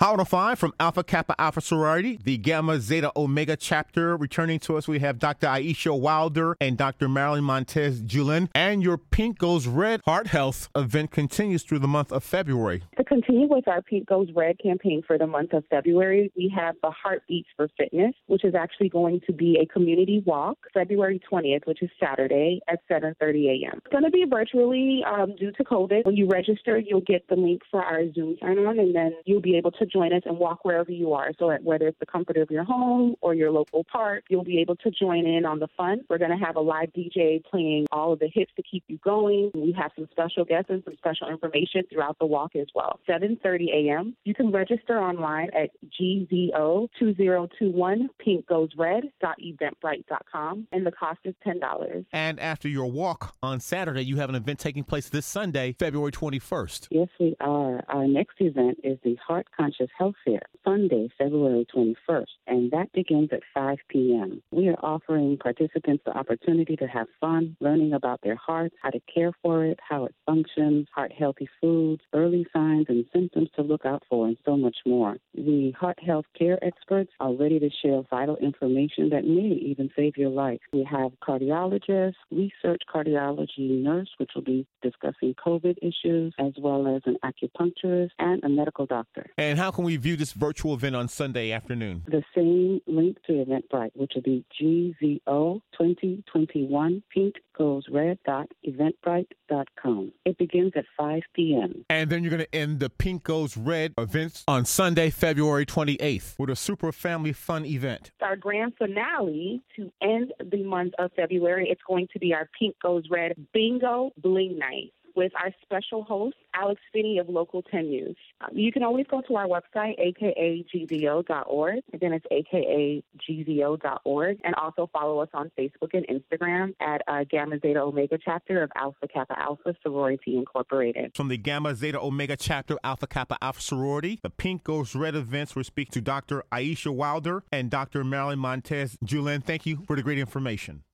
Hot 105 from Alpha Kappa Alpha Sorority, the Gamma Zeta Omega chapter. Returning to us, we have Dr. Aisha Wilder and Dr. Marilyn Montez Julin. And your Pink Goes Red Heart Health event continues through the month of February. To continue with our Pink Goes Red campaign for the month of February, we have the Heartbeats for Fitness, which is actually going to be a community walk February 20th, which is Saturday at 7:30 a.m. It's going to be virtually um, due to COVID. When you register, you'll get the link for our Zoom sign-on, and then you'll be able to join us and walk wherever you are. So whether it's the comfort of your home or your local park, you'll be able to join in on the fun. We're going to have a live DJ playing all of the hits to keep you going. We have some special guests and some special information throughout the walk as well. 7:30 a.m. You can register online at GZO2021 pinkgoesred.eventbrite.com and the cost is $10. And after your walk on Saturday, you have an event taking place this Sunday, February 21st. Yes, we are. Our next event is the Heart Conscious Health Fair, Sunday, February 21st, and that begins at 5 p.m. We are offering participants the opportunity to have fun, learning about their heart, how to care for it, how it functions, heart healthy foods, early signs and symptoms to look out for, and so much more. The heart health care experts are ready to share vital information that may even save your life. We have cardiologists, research cardiology nurse, which will be discussing COVID issues, as well as an acupuncturist and a medical doctor. And how can we view this virtual event on Sunday afternoon? The same link to Eventbrite, which will be GZO 2021 Pink Goes Red dot Eventbrite.com. It begins at 5 p.m. And then you're going to end the Pink Goes Red events on Sunday, February 28th with a super family fun event. Our grand finale to end the month of February, it's going to be our Pink Goes Red Bingo Bling Night with our special host, Alex Finnie of Local 10 News. Um, you can always go to our website, akagzo.org. Again, it's akagzo.org. And also follow us on Facebook and Instagram at uh, Gamma Zeta Omega chapter of Alpha Kappa Alpha Sorority Incorporated. From the Gamma Zeta Omega chapter Alpha Kappa Alpha Sorority, the Pink Goes Red events will speak to Dr. Aisha Wilder and Dr. Marilyn Montez Julian, Thank you for the great information.